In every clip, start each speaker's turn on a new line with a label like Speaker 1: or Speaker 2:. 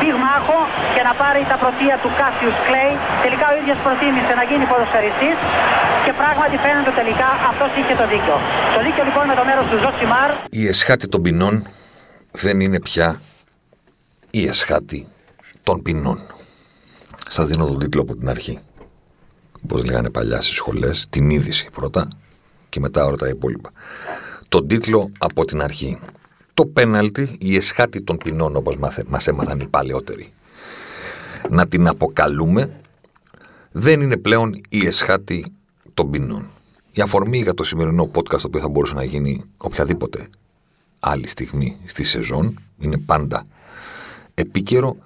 Speaker 1: πυγμάχο και να πάρει τα πρωτεία του Κάσιους Κλέη. Τελικά ο ίδιος προτίμησε να γίνει ποδοσφαιριστής και πράγματι φαίνεται τελικά αυτός είχε το δίκιο. Το δίκιο λοιπόν με το μέρος του Ζοσιμάρ.
Speaker 2: Η εσχάτη των ποινών δεν είναι πια η εσχάτη των ποινών. Σας δίνω τον τίτλο από την αρχή. Όπως λέγανε παλιά στις σχολές, την είδηση πρώτα και μετά όλα τα υπόλοιπα. Τον τίτλο από την αρχή. Το πέναλτι, η εσχάτη των ποινών, όπως μας έμαθαν οι παλαιότεροι. Να την αποκαλούμε, δεν είναι πλέον η εσχάτη των ποινών. Η αφορμή για το σημερινό podcast, το οποίο θα μπορούσε να γίνει οποιαδήποτε άλλη στιγμή στη σεζόν, είναι πάντα επίκαιρο,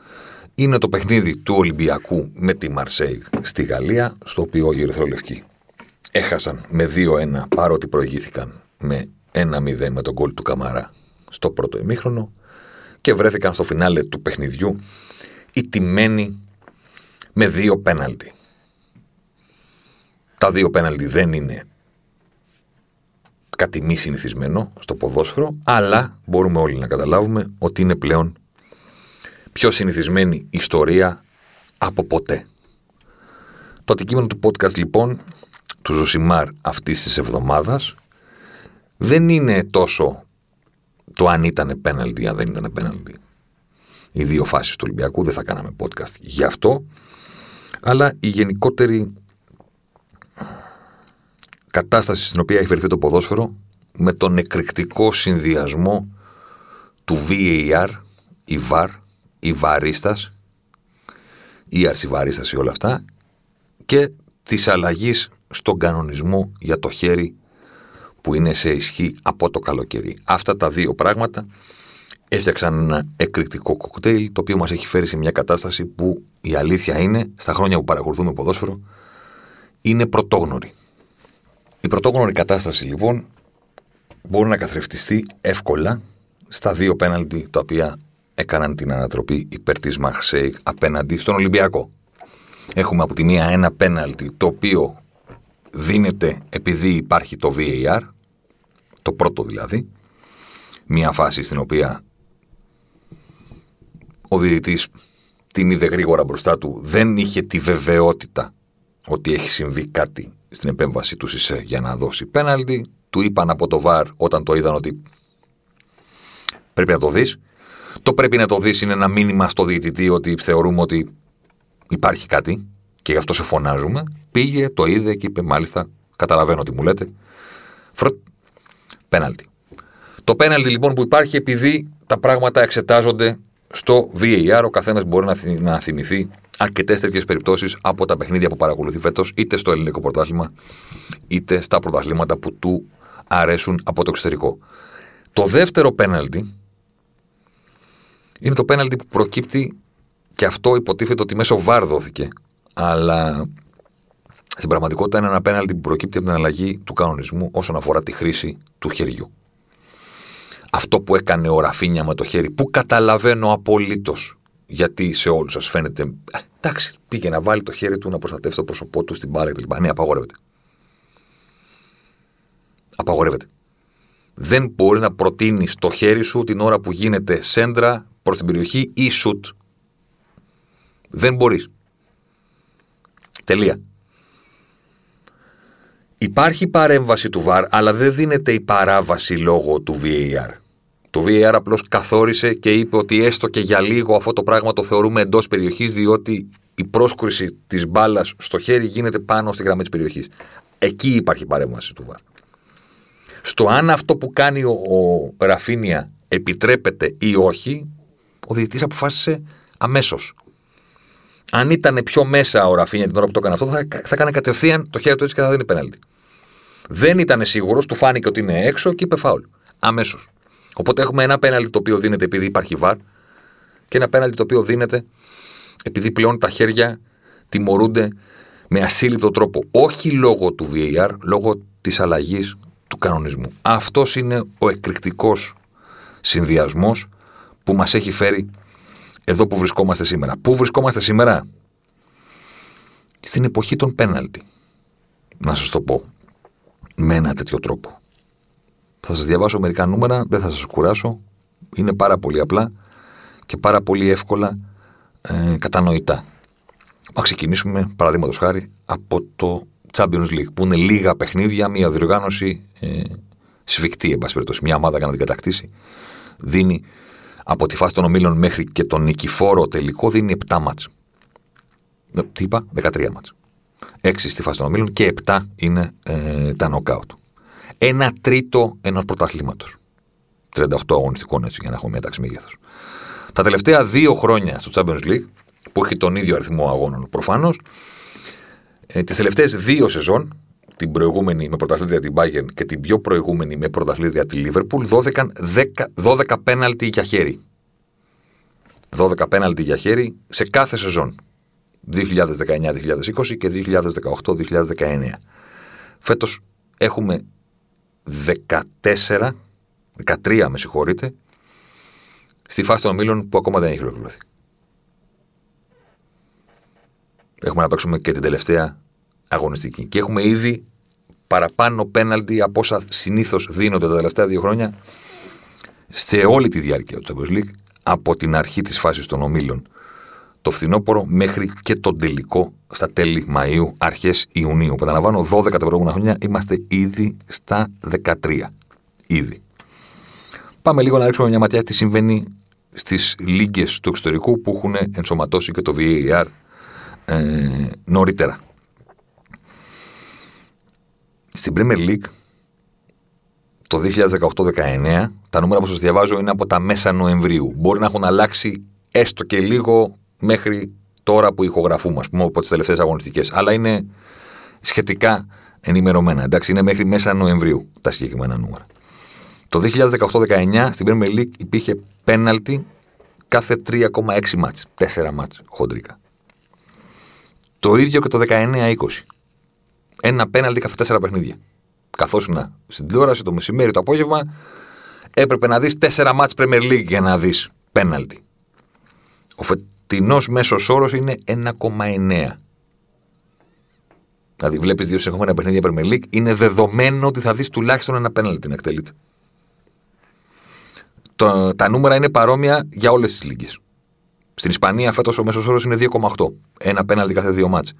Speaker 2: είναι το παιχνίδι του Ολυμπιακού με τη Μαρσέη στη Γαλλία, στο οποίο οι Ερυθρολευκοί έχασαν με 2-1 παρότι προηγήθηκαν με 1-0 με τον γκολ του Καμαρά στο πρώτο ημίχρονο και βρέθηκαν στο φινάλε του παιχνιδιού ιτημένοι με δύο πέναλτι. Τα δύο πέναλτι δεν είναι κάτι μη συνηθισμένο στο ποδόσφαιρο, αλλά μπορούμε όλοι να καταλάβουμε ότι είναι πλέον πιο συνηθισμένη ιστορία από ποτέ. Το αντικείμενο του podcast λοιπόν, του Ζωσιμάρ αυτής της εβδομάδας, δεν είναι τόσο το αν ήταν πέναλτι ή αν δεν ήταν πέναλτι. Οι δύο φάσεις του Ολυμπιακού δεν θα κάναμε podcast γι' αυτό, αλλά η γενικότερη κατάσταση στην οποία έχει φερθεί το ποδόσφαιρο με τον εκρηκτικό συνδυασμό του VAR, η VAR, η βαρίστας, η αρσιβαρίστας ή όλα αυτά και της αλλαγής στον κανονισμό για το χέρι που είναι σε ισχύ από το καλοκαίρι. Αυτά τα δύο πράγματα έφτιαξαν ένα εκρηκτικό κοκτέιλ το οποίο μας έχει φέρει σε μια κατάσταση που η αλήθεια είναι, στα χρόνια που παρακολουθούμε ποδόσφαιρο, είναι πρωτόγνωρη. Η πρωτόγνωρη κατάσταση λοιπόν μπορεί να καθρεφτιστεί εύκολα στα δύο πέναλτι τα οποία έκαναν την ανατροπή υπέρ της Μαρσέικ απέναντι στον Ολυμπιακό. Έχουμε από τη μία ένα πέναλτι το οποίο δίνεται επειδή υπάρχει το VAR, το πρώτο δηλαδή, μια φάση στην οποία ο διαιτητής την είδε γρήγορα μπροστά του, δεν είχε τη βεβαιότητα ότι έχει συμβεί κάτι στην επέμβαση του ΣΥΣΕ για να δώσει πέναλτι. Του είπαν από το ΒΑΡ όταν το είδαν ότι πρέπει να το δεις το πρέπει να το δεις είναι ένα μήνυμα στο διαιτητή ότι θεωρούμε ότι υπάρχει κάτι και γι' αυτό σε φωνάζουμε. Πήγε, το είδε και είπε μάλιστα, καταλαβαίνω τι μου λέτε. Φροτ, πέναλτι. Το πέναλτι λοιπόν που υπάρχει επειδή τα πράγματα εξετάζονται στο VAR, ο καθένας μπορεί να, να θυμηθεί αρκετές τέτοιες περιπτώσεις από τα παιχνίδια που παρακολουθεί φέτος, είτε στο ελληνικό πρωτάθλημα, είτε στα πρωταθλήματα που του αρέσουν από το εξωτερικό. Το δεύτερο πέναλτι είναι το πέναλτι που προκύπτει και αυτό υποτίθεται ότι μέσω βάρ δόθηκε. Αλλά στην πραγματικότητα είναι ένα πέναλτι που προκύπτει από την αλλαγή του κανονισμού όσον αφορά τη χρήση του χεριού. Αυτό που έκανε ο Ραφίνια με το χέρι, που καταλαβαίνω απολύτως γιατί σε όλους σας φαίνεται. Ε, εντάξει, πήγε να βάλει το χέρι του να προστατεύσει το πρόσωπό του στην μπάλα κτλ. Ναι, απαγορεύεται. Απαγορεύεται. Δεν μπορεί να προτείνεις το χέρι σου την ώρα που γίνεται σέντρα προς την περιοχή ή σουτ. Δεν μπορείς. Τελεία. Υπάρχει παρέμβαση του VAR, αλλά δεν δίνεται η παράβαση λόγω του VAR. Το VAR απλώς καθόρισε και είπε ότι έστω και για λίγο αυτό το πράγμα το θεωρούμε εντός περιοχής, διότι η πρόσκριση της μπάλας στο χέρι γίνεται πάνω στη γραμμή της περιοχής. Εκεί υπάρχει παρέμβαση του VAR. Στο αν αυτό που κάνει ο, ο Ραφίνια επιτρέπεται ή όχι, ο διαιτητής αποφάσισε αμέσως. Αν ήταν πιο μέσα ο Ραφίνια την ώρα που το έκανε αυτό, θα, θα έκανε κατευθείαν το χέρι του έτσι και θα δίνει πέναλτι. Δεν ήταν σίγουρος, του φάνηκε ότι είναι έξω και είπε φάουλ. Αμέσως. Οπότε έχουμε ένα πέναλτι το οποίο δίνεται επειδή υπάρχει βαρ και ένα πέναλτι το οποίο δίνεται επειδή πλέον τα χέρια τιμωρούνται με ασύλληπτο τρόπο. Όχι λόγω του VAR, λόγω της αλλαγής του κανονισμού. Αυτός είναι ο εκρηκτικός συνδυασμός που μας έχει φέρει εδώ που βρισκόμαστε σήμερα. Πού βρισκόμαστε σήμερα, στην εποχή των πέναλτι. Να σας το πω με ένα τέτοιο τρόπο. Θα σας διαβάσω μερικά νούμερα, δεν θα σας κουράσω. Είναι πάρα πολύ απλά και πάρα πολύ εύκολα ε, κατανοητά. Να ξεκινήσουμε, παραδείγματος χάρη, από το Champions League, που είναι λίγα παιχνίδια, μια διοργάνωση ε, σφιχτή, εν πάση περιπτώσει. Μια ομάδα για να την κατακτήσει δίνει από τη φάση των ομίλων μέχρι και τον νικηφόρο τελικό δίνει 7 μάτς. Ε, τι είπα, 13 μάτς. 6 στη φάση των ομίλων και 7 είναι ε, τα νοκάουτ. Ένα τρίτο ενός πρωταθλήματος. 38 αγωνιστικών έτσι για να έχουμε μια τάξη μέγεθο. Τα τελευταία δύο χρόνια στο Champions League, που έχει τον ίδιο αριθμό αγώνων προφανώς, ε, τις τελευταίες δύο σεζόν, την προηγούμενη με πρωταθλήτρια την Bayern και την πιο προηγούμενη με πρωταθλήτρια τη Liverpool, δόθηκαν 10, 12 πέναλτι για χέρι. 12 πέναλτι για χέρι σε κάθε σεζόν. 2019-2020 και 2018-2019. Φέτος έχουμε 14, 13 με συγχωρείτε, στη φάση των ομίλων που ακόμα δεν έχει ολοκληρωθεί. Έχουμε να παίξουμε και την τελευταία αγωνιστική. Και έχουμε ήδη παραπάνω πέναλτι από όσα συνήθως δίνονται τα τελευταία δύο χρόνια σε όλη τη διάρκεια του Champions League από την αρχή της φάσης των ομίλων το φθινόπωρο μέχρι και τον τελικό στα τέλη Μαΐου, αρχές Ιουνίου. Παραλαμβάνω, 12 τα προηγούμενα χρόνια είμαστε ήδη στα 13. Ήδη. Πάμε λίγο να ρίξουμε μια ματιά τι συμβαίνει στις λίγκες του εξωτερικού που έχουν ενσωματώσει και το VAR ε, νωρίτερα. Στην Premier League το 2018-19 τα νούμερα που σας διαβάζω είναι από τα μέσα Νοεμβρίου. Μπορεί να έχουν αλλάξει έστω και λίγο μέχρι τώρα που ηχογραφούμε, ας πούμε, από τις τελευταίες αγωνιστικές. Αλλά είναι σχετικά ενημερωμένα. Εντάξει, είναι μέχρι μέσα Νοεμβρίου τα συγκεκριμένα νούμερα. Το 2018-19 στην Premier League υπήρχε πέναλτι κάθε 3,6 μάτς. 4 μάτς χοντρικά. Το ίδιο και το 19-20. Ένα πέναλτι κάθε 4 παιχνίδια. Καθώς να στην τηλεόραση το μεσημέρι, το απόγευμα, έπρεπε να δεις 4 μάτς Premier League για να δεις πέναλτι. Ο, φετινός μέσος όρος είναι 1,9. Δηλαδή, βλέπεις δύο συνεχόμενα παιχνίδια Premier League, είναι δεδομένο ότι θα δεις τουλάχιστον ένα πέναλτι να εκτελείται. Το, τα νούμερα είναι παρόμοια για όλες τις λίγε. Στην Ισπανία φέτος ο μέσος όρος είναι 2,8. Ένα πέναλτι κάθε δύο μάτς.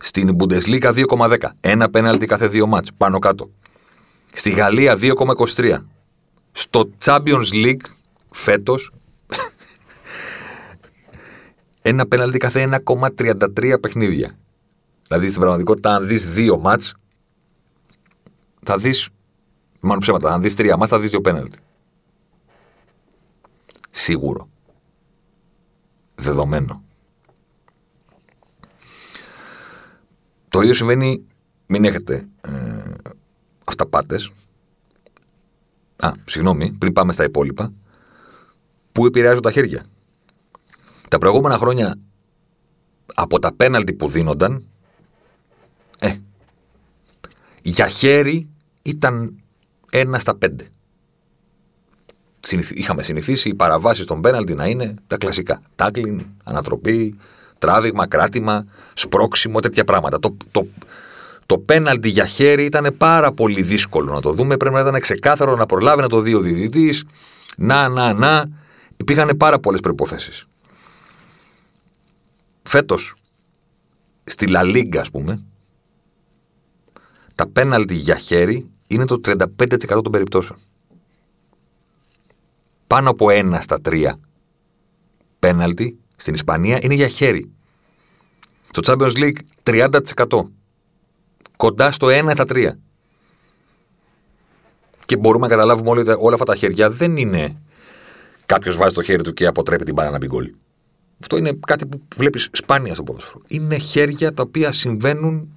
Speaker 2: Στην Bundesliga 2,10. Ένα πέναλτι κάθε δύο μάτς. Πάνω κάτω. Στη Γαλλία 2,23. Στο Champions League φέτος ένα πέναλτι κάθε 1,33 παιχνίδια. Δηλαδή στην πραγματικότητα, αν δεις δύο μάτς, θα δεις. Μάλλον ψέματα, αν δεις τρία μάτς, θα δεις δύο πέναλτι. Σίγουρο. Δεδομένο. Το ίδιο συμβαίνει, μην έχετε ε, αυταπάτες. Α, συγγνώμη, πριν πάμε στα υπόλοιπα. Πού επηρεάζουν τα χέρια. Τα προηγούμενα χρόνια από τα πέναλτι που δίνονταν, ε, για χέρι ήταν ένα στα πέντε. Είχαμε συνηθίσει οι παραβάσεις των πέναλτι να είναι τα κλασικά. Τάκλιν, ανατροπή, τράβηγμα, κράτημα, σπρώξιμο, τέτοια πράγματα. Το, το, το πέναλτι για χέρι ήταν πάρα πολύ δύσκολο να το δούμε. Πρέπει να ήταν ξεκάθαρο να προλάβει να το δει ο διδυτή. Να, να, να. Υπήρχαν πάρα πολλές προποθέσει φέτος στη Λα Λίγκα, ας πούμε, τα πέναλτι για χέρι είναι το 35% των περιπτώσεων. Πάνω από ένα στα τρία πέναλτι στην Ισπανία είναι για χέρι. Στο Champions League 30%. Κοντά στο 1 στα 3. Και μπορούμε να καταλάβουμε όλοι ότι όλα αυτά τα χέρια δεν είναι κάποιος βάζει το χέρι του και αποτρέπει την μπάλα να μπει γκολ. Αυτό είναι κάτι που βλέπεις σπάνια στο ποδόσφαιρο. Είναι χέρια τα οποία συμβαίνουν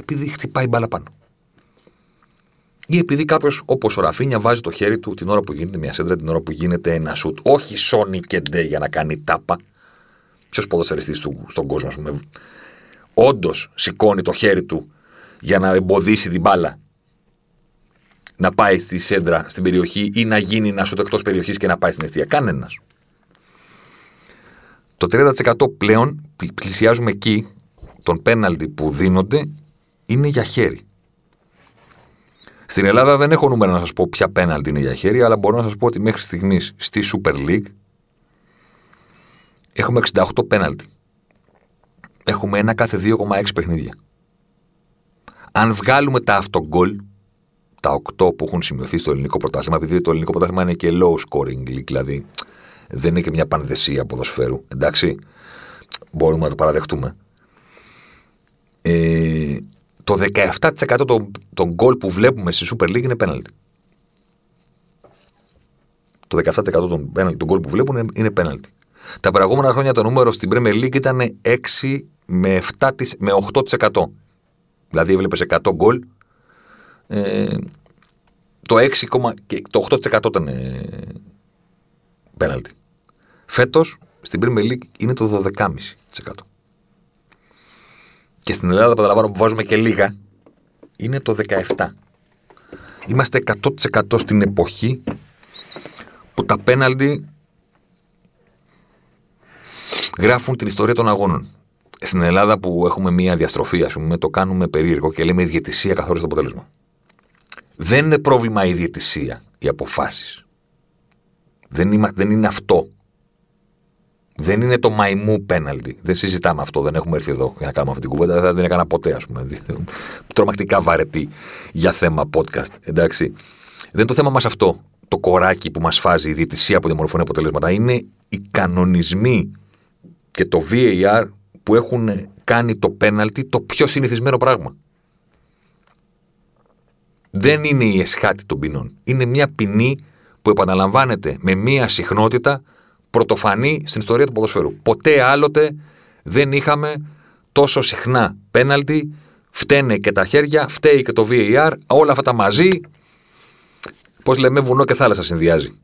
Speaker 2: επειδή χτυπάει μπάλα πάνω. Ή επειδή κάποιος, όπως ο Ραφίνια, βάζει το χέρι του την ώρα που γίνεται μια σέντρα, την ώρα που γίνεται ένα σουτ. Όχι Σόνι και Ντε για να κάνει τάπα. Ποιος ποδοσφαιριστής στον κόσμο, ας πούμε, όντως σηκώνει το χέρι του για να εμποδίσει την μπάλα να πάει στη σέντρα στην περιοχή ή να γίνει να σούτ εκτός περιοχής και να πάει στην αιστεία. Κανένας. Το 30% πλέον πλησιάζουμε εκεί των πέναλτι που δίνονται είναι για χέρι. Στην Ελλάδα δεν έχω νούμερα να σας πω ποια πέναλτι είναι για χέρι, αλλά μπορώ να σας πω ότι μέχρι στιγμής στη Super League έχουμε 68 πέναλτι. Έχουμε ένα κάθε 2,6 παιχνίδια. Αν βγάλουμε τα αυτογκολ, τα 8 που έχουν σημειωθεί στο ελληνικό πρωτάθλημα, επειδή το ελληνικό πρωτάθλημα είναι και low scoring league, δηλαδή δεν είναι και μια πανδεσία ποδοσφαίρου, εντάξει, μπορούμε να το παραδεχτούμε. Ε, το 17% των, των γκολ που βλέπουμε στη Super League είναι πέναλτι. Το 17% των, των γκολ που βλέπουν είναι πέναλτι. Τα προηγούμενα χρόνια το νούμερο στην Premier League ήταν 6 με, 7, με 8%. Δηλαδή έβλεπες 100 γκολ. Ε, το 6, και το 8% ήταν ε, πέναλτι. Φέτος στην Premier League είναι το 12,5%. Και στην Ελλάδα, παραλαμβάνω που βάζουμε και λίγα, είναι το 17%. Είμαστε 100% στην εποχή που τα πέναλτι γράφουν την ιστορία των αγώνων. Στην Ελλάδα που έχουμε μία διαστροφή, ας πούμε, το κάνουμε περίεργο και λέμε η διαιτησία καθόρισε το αποτέλεσμα. Δεν είναι πρόβλημα η διαιτησία, οι αποφάσεις. Δεν, δεν είναι αυτό. Δεν είναι το μαϊμού πέναλτι. Δεν συζητάμε αυτό. Δεν έχουμε έρθει εδώ για να κάνουμε αυτή την κουβέντα. Δεν την έκανα ποτέ, ας πούμε. Τρομακτικά βαρετή για θέμα podcast. Εντάξει. Δεν είναι το θέμα μας αυτό. Το κοράκι που μας φάζει, η διαιτησία που διαμορφώνει αποτελέσματα. Είναι οι κανονισμοί και το VAR που έχουν κάνει το πέναλτι το πιο συνηθισμένο πράγμα. Δεν είναι η εσχάτη των ποινών. Είναι μια ποινή που επαναλαμβάνεται με μια συχνότητα πρωτοφανή στην ιστορία του ποδοσφαίρου. Ποτέ άλλοτε δεν είχαμε τόσο συχνά πέναλτι, φταίνε και τα χέρια, φταίει και το VAR, όλα αυτά τα μαζί. Πώς λέμε, βουνό και θάλασσα συνδυάζει.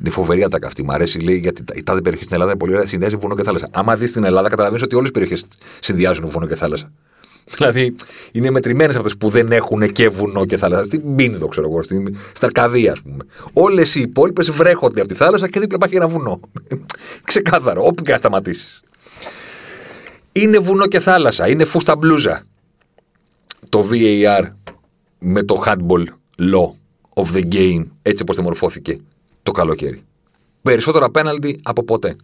Speaker 2: Είναι φοβερή ατάκα αυτή. Μ' αρέσει, λέει, γιατί η τάδε περιοχή στην Ελλάδα είναι πολύ ωραία, συνδυάζει βουνό και θάλασσα. Άμα δεις την Ελλάδα, καταλαβαίνεις ότι όλες οι περιοχές συνδυάζουν βουνό και θάλασσα. Δηλαδή, είναι μετρημένες αυτές που δεν έχουν και βουνό και θάλασσα. Στην Πίνδο, ξέρω εγώ, στην, στην Αρκαδία, ας πούμε. Όλες οι υπόλοιπες βρέχονται από τη θάλασσα και δίπλα υπάρχει ένα βουνό. Ξεκάθαρο, όπου και σταματήσεις. Είναι βουνό και θάλασσα, είναι φούστα μπλούζα. Το VAR με το handball law of the game, έτσι όπως μορφώθηκε το καλοκαίρι. Περισσότερα πέναλτι από ποτέ.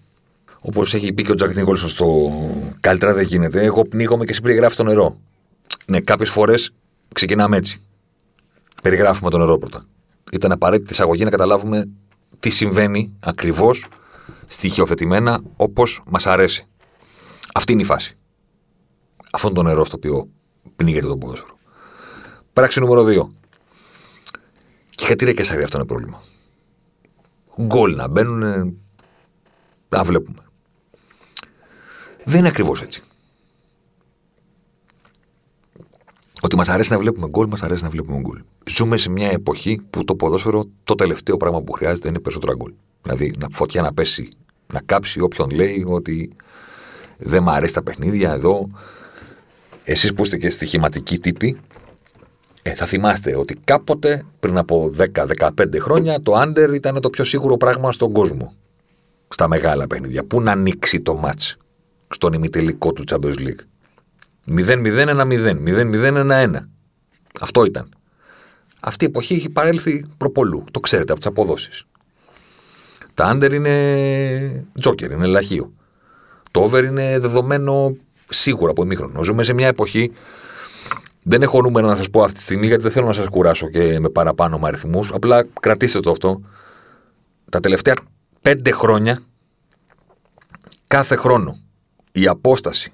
Speaker 2: Όπως έχει πει και ο Τζακ Νίκολσον στο Καλύτερα δεν γίνεται, εγώ πνίγομαι και εσύ περιγράφεις το νερό. Ναι, κάποιες φορές ξεκινάμε έτσι. Περιγράφουμε το νερό πρώτα. Ήταν απαραίτητη εισαγωγή να καταλάβουμε τι συμβαίνει ακριβώς στοιχειοθετημένα όπως μας αρέσει. Αυτή είναι η φάση. Αυτό είναι το νερό στο οποίο πνίγεται το ποδόσφαιρο. Πράξη νούμερο 2. Και χατήρια και σαρή αυτό είναι πρόβλημα. Γκολ να μπαίνουν. Να βλέπουμε. Δεν είναι ακριβώς έτσι. Ότι μας αρέσει να βλέπουμε γκολ, μας αρέσει να βλέπουμε γκολ. Ζούμε σε μια εποχή που το ποδόσφαιρο το τελευταίο πράγμα που χρειάζεται είναι περισσότερα γκολ. Δηλαδή, να φωτιά να πέσει, να κάψει όποιον λέει ότι δεν μου αρέσει τα παιχνίδια εδώ. Εσείς που είστε και στοιχηματικοί τύποι, ε, θα θυμάστε ότι κάποτε πριν από 10-15 χρόνια το άντερ ήταν το πιο σίγουρο πράγμα στον κόσμο. Στα μεγάλα παιχνίδια. Πού να ανοίξει το μάτς στον ημιτελικό του Champions League. 0-0-1-0, 0-0-1-1. Αυτό ήταν. Αυτή η εποχή έχει παρέλθει προπολού. Το ξέρετε από τις αποδόσεις. Τα άντερ είναι τζόκερ, είναι λαχείο. Το over είναι δεδομένο σίγουρα από ημίχρονο. Ζούμε σε μια εποχή. Δεν έχω νούμερα να σας πω αυτή τη στιγμή γιατί δεν θέλω να σας κουράσω και με παραπάνω με αριθμούς. Απλά κρατήστε το αυτό. Τα τελευταία πέντε χρόνια, κάθε χρόνο, η απόσταση,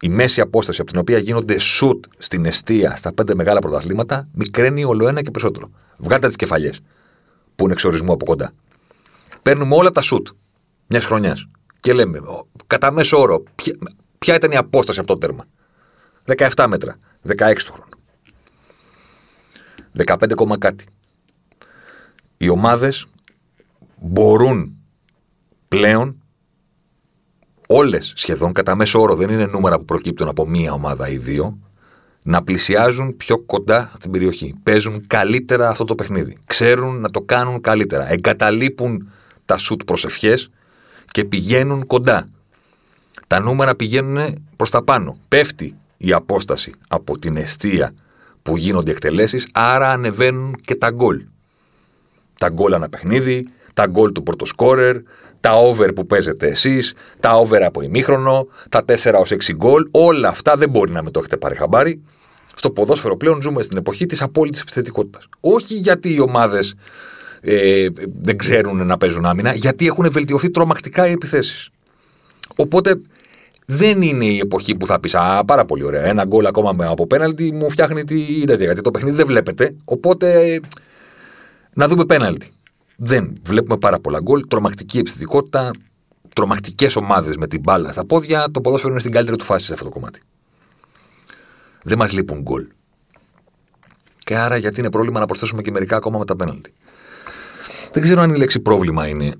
Speaker 2: η μέση απόσταση από την οποία γίνονται σουτ στην αιστεία στα πέντε μεγάλα πρωταθλήματα, μικραίνει όλο ένα και περισσότερο. Βγάλτε τις κεφαλιές που είναι εξορισμού από κοντά. Παίρνουμε όλα τα σουτ μιας χρονιάς και λέμε, κατά μέσο όρο, ποια, ποια ήταν η απόσταση από το τέρμα. 17 μέτρα, 16 του χρόνου. 15, κάτι. Οι ομάδες μπορούν πλέον όλες σχεδόν κατά μέσο όρο, δεν είναι νούμερα που προκύπτουν από μία ομάδα ή δύο, να πλησιάζουν πιο κοντά στην περιοχή. Παίζουν καλύτερα αυτό το παιχνίδι. Ξέρουν να το κάνουν καλύτερα. Εγκαταλείπουν τα σουτ προσευχές και πηγαίνουν κοντά. Τα νούμερα πηγαίνουν προς τα πάνω. Πέφτει η απόσταση από την αιστεία που γίνονται εκτελέσεις, άρα ανεβαίνουν και τα γκολ. Τα γκολ ανά παιχνίδι, τα γκολ του πρωτοσκόρερ, τα over που παίζετε εσείς, τα over από ημίχρονο, τα 4 ως 6 γκολ. Όλα αυτά δεν μπορεί να με το έχετε πάρει χαμπάρι. Στο ποδόσφαιρο πλέον ζούμε στην εποχή της απόλυτης επιθετικότητας. Όχι γιατί οι ομάδες ε, δεν ξέρουν να παίζουν άμυνα, γιατί έχουν βελτιωθεί τρομακτικά οι επιθέσεις. Οπότε δεν είναι η εποχή που θα πεις Α, πάρα πολύ ωραία. Ένα γκολ ακόμα από πέναλτι μου φτιάχνει τη τέτοια. Γιατί το παιχνίδι δεν βλέπετε. Οπότε να δούμε πέναλτι. Δεν. Βλέπουμε πάρα πολλά γκολ. Τρομακτική επιθετικότητα. Τρομακτικές ομάδες με την μπάλα στα πόδια. Το ποδόσφαιρο είναι στην καλύτερη του φάση σε αυτό το κομμάτι. Δεν μας λείπουν γκολ. Και άρα γιατί είναι πρόβλημα να προσθέσουμε και μερικά ακόμα με τα πέναλτι. Δεν ξέρω αν η λέξη πρόβλημα είναι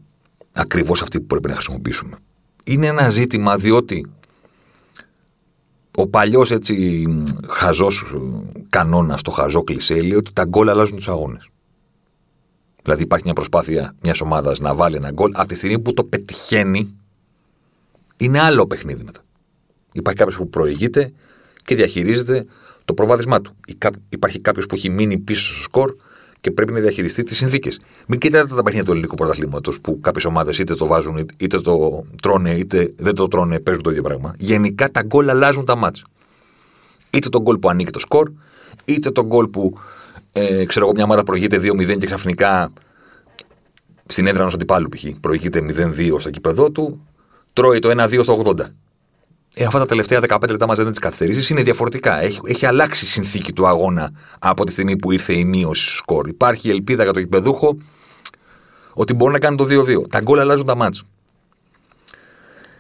Speaker 2: ακριβώς αυτή που πρέπει να χρησιμοποιήσουμε. Είναι ένα ζήτημα διότι ο παλιός έτσι χαζός κανόνας, το χαζό κλισέ, λέει ότι τα γκολ αλλάζουν τους αγώνες. Δηλαδή υπάρχει μια προσπάθεια μιας ομάδας να βάλει ένα γκολ. Από τη στιγμή που το πετυχαίνει, είναι άλλο παιχνίδι μετά. Υπάρχει κάποιος που προηγείται και διαχειρίζεται το προβάδισμά του. Υπάρχει κάποιος που έχει μείνει πίσω στο σκορ και πρέπει να διαχειριστεί τις συνθήκες. Μην κοιτάτε τα παιχνίδια του ελληνικού πρωταθλήματος που κάποιες ομάδες είτε το βάζουν, είτε το τρώνε, είτε δεν το τρώνε, παίζουν το ίδιο πράγμα. Γενικά τα γκολ αλλάζουν τα μάτσα. Είτε το γκολ που ανήκει το σκορ, είτε το γκολ που ε, ξέρω εγώ, μια ομάδα προηγείται 2-0 και ξαφνικά στην έδρα ενός αντιπάλου π.χ. προηγείται 0-2 στο κήπεδο του, τρώει το 1-2 στο 80. Ε, αυτά τα τελευταία 15 λεπτά μαζί με τις καθυστερήσεις είναι διαφορετικά. Έχει, έχει αλλάξει η συνθήκη του αγώνα από τη στιγμή που ήρθε η μείωση στο σκορ. Υπάρχει ελπίδα για το κυπεδούχο ότι μπορεί να κάνει το 2-2. Τα γκολ αλλάζουν τα μάτια.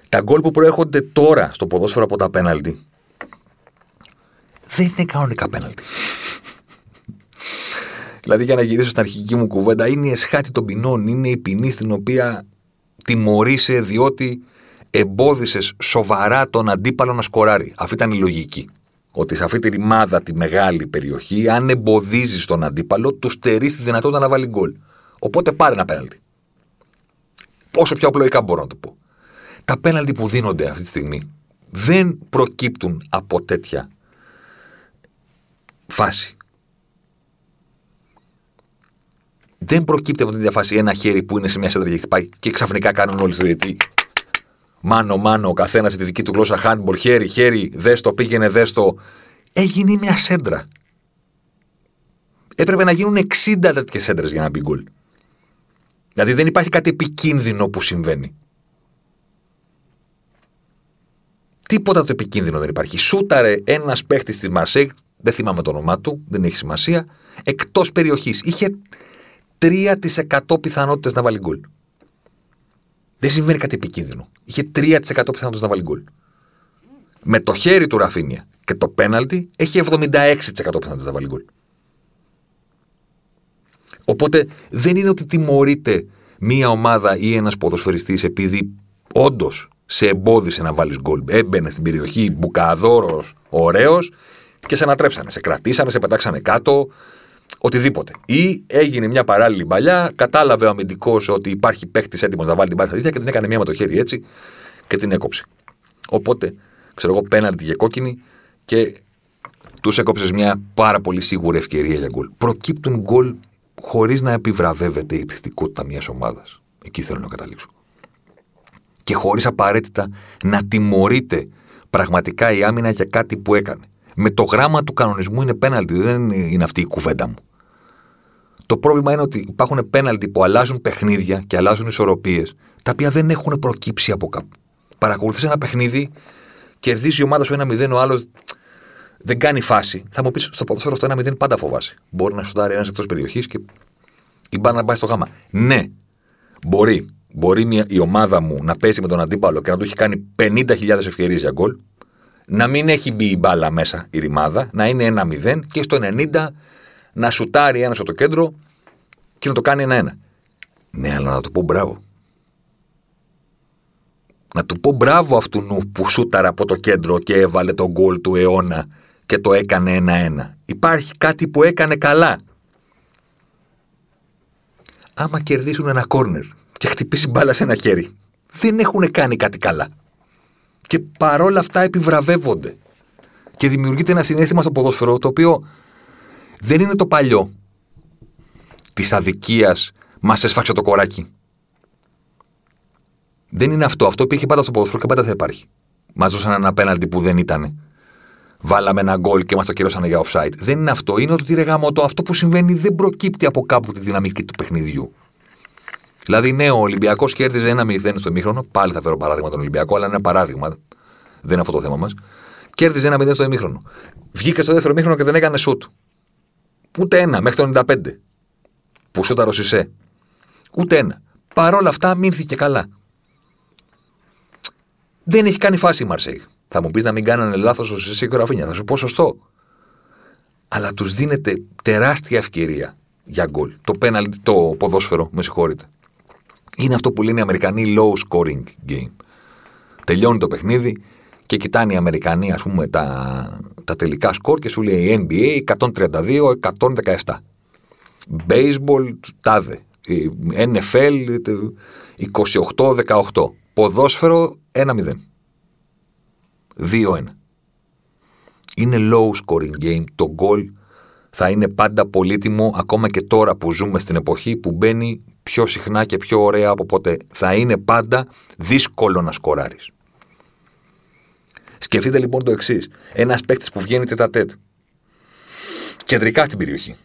Speaker 2: Τα γκολ που προέρχονται τώρα στο ποδόσφαιρο από τα πέναλτι δεν είναι κανονικά πέναλτι. δηλαδή, για να γυρίσω στην αρχική μου κουβέντα, είναι η εσχάτη των ποινών. Είναι η ποινή στην οποία τιμωρείσαι διότι εμπόδισε σοβαρά τον αντίπαλο να σκοράρει. Αυτή ήταν η λογική. Ότι σε αυτή τη ρημάδα, τη μεγάλη περιοχή, αν εμποδίζεις τον αντίπαλο, του στερείς τη δυνατότητα να βάλει γκολ. Οπότε πάρε ένα πέναλτι. Όσο πιο απλοϊκά μπορώ να το πω. Τα πέναλτι που δίνονται αυτή τη στιγμή δεν προκύπτουν από τέτοια φάση. Δεν προκύπτει από τέτοια φάση ένα χέρι που είναι σε μια σέντρα και χτυπάει και ξαφνικά κάνουν όλοι στο διετή μάνο μάνο, ο καθένας τη δική του γλώσσα, handball, χέρι, χέρι, δέστο, πήγαινε δέστο. Έγινε μια σέντρα. Έπρεπε να γίνουν 60 τέτοιες σέντρες για να μπει γκολ. Δηλαδή δεν υπάρχει κάτι επικίνδυνο που συμβαίνει. Τίποτα το επικίνδυνο δεν υπάρχει. Σούταρε ένας παίχτης της Μαρσέικ, δεν θυμάμαι το όνομά του, δεν έχει σημασία, εκτός περιοχής. Είχε 3% πιθανότητες να βάλει γκολ. Δεν συμβαίνει κάτι επικίνδυνο. Είχε 3% πιθανότητα να βάλει γκολ. Με το χέρι του Ραφίνια και το πέναλτι έχει 76% πιθανότητα να βάλει γκολ. Οπότε δεν είναι ότι τιμωρείται μία ομάδα ή ένας ποδοσφαιριστής επειδή όντως σε εμπόδισε να βάλεις γκολ. Έμπαινε στην περιοχή, μπουκαδόρος, ωραίος και σε ανατρέψανε. Σε κρατήσανε, σε πετάξανε κάτω, οτιδήποτε. Ή έγινε μια παράλληλη παλιά, κατάλαβε ο αμυντικός ότι υπάρχει παίχτη έτοιμος να βάλει την μπάλα και την έκανε μία με το χέρι έτσι και την έκοψε. Οπότε, ξέρω εγώ, πέναλτι για κόκκινη και τους έκοψες μια πάρα πολύ σίγουρη ευκαιρία για γκολ. Προκύπτουν γκολ χωρίς να επιβραβεύεται η επιθετικότητα μιας ομάδας. Εκεί θέλω να καταλήξω. Και χωρίς απαραίτητα να τιμωρείται πραγματικά η άμυνα για κάτι που έκανε. Με το γράμμα του κανονισμού είναι πέναλτι, δεν είναι αυτή η κουβέντα μου. Το πρόβλημα είναι ότι υπάρχουν πέναλτι που αλλάζουν παιχνίδια και αλλάζουν ισορροπίες, τα οποία δεν έχουν προκύψει από κάπου. Παρακολουθείς ένα παιχνίδι, κερδίζει η ομάδα σου ένα 0, ο άλλος δεν κάνει φάση. Θα μου πεις στο ποδοσφαίρο αυτό ένα 0 πάντα φοβάσαι. Μπορεί να σου δάρει ένας εκτός περιοχής και η μπάνα να πάει στο γάμα. Ναι, μπορεί. Μπορεί μια, η ομάδα μου να πέσει με τον αντίπαλο και να του έχει κάνει 50.000 ευκαιρίες για γκολ να μην έχει μπει η μπάλα μέσα η ρημάδα, να είναι ένα 0 και στο 90 να σουτάρει ένας από το κέντρο και να το κάνει ένα-ένα. Ναι, αλλά να το πω μπράβο. να του πω μπράβο αυτού που σούταρα από το κέντρο και έβαλε τον γκολ του αιώνα και το έκανε ένα-ένα. Υπάρχει κάτι που έκανε καλά. Άμα κερδίσουν ένα κόρνερ και χτυπήσει μπάλα σε ένα χέρι, δεν έχουν κάνει κάτι καλά. Και παρόλα αυτά επιβραβεύονται. Και δημιουργείται ένα συνέστημα στο ποδόσφαιρο το οποίο δεν είναι το παλιό της αδικίας μας έσφαξε το κοράκι. Δεν είναι αυτό. Αυτό υπήρχε πάντα στο ποδόσφαιρο και πάντα θα υπάρχει. Μας δώσαν ένα απέναντι που δεν ήταν. Βάλαμε ένα γκολ και μας το κυρώσανε για offside. Δεν είναι αυτό. Είναι ότι ρε γάμο, το αυτό που συμβαίνει δεν προκύπτει από κάπου τη δυναμική του παιχνιδιού. Δηλαδή, ναι, ο Ολυμπιακός κέρδιζε ένα 0 στο ημίχρονο. Πάλι θα φέρω παράδειγμα τον Ολυμπιακό, αλλά είναι ένα παράδειγμα. Δεν είναι αυτό το θέμα μας. Κέρδιζε ένα 0 στο ημίχρονο. Βγήκε στο δεύτερο ημίχρονο και δεν έκανε σουτ. Ούτε ένα μέχρι το 95. Που σούταρο Σισε. Ούτε ένα. Παρ' όλα αυτά μείνθηκε καλά. Δεν έχει κάνει φάση η Μαρσέη. Θα μου πεις να μην κάνανε λάθος ο Σισε και ο Ραφίνια. Θα σου πω σωστό. Αλλά τους δίνεται τεράστια ευκαιρία για γκολ. Το, πέναλ, το ποδόσφαιρο, με συγχωρείτε. Είναι αυτό που λένε οι Αμερικανοί low scoring game. Τελειώνει το παιχνίδι και κοιτάνε οι Αμερικανοί, ας πούμε, τα, τα τελικά σκορ και σου λέει NBA 132-117. Baseball τάδε. NFL 28-18. Ποδόσφαιρο 1-0. 2-1. Είναι low scoring game. Το goal θα είναι πάντα πολύτιμο ακόμα και τώρα που ζούμε στην εποχή που μπαίνει πιο συχνά και πιο ωραία από ποτέ. Θα είναι πάντα δύσκολο να σκοράρεις. Σκεφτείτε λοιπόν το εξής. Ένας παίκτης που βγαίνει τετατέτ. Κεντρικά στην περιοχή.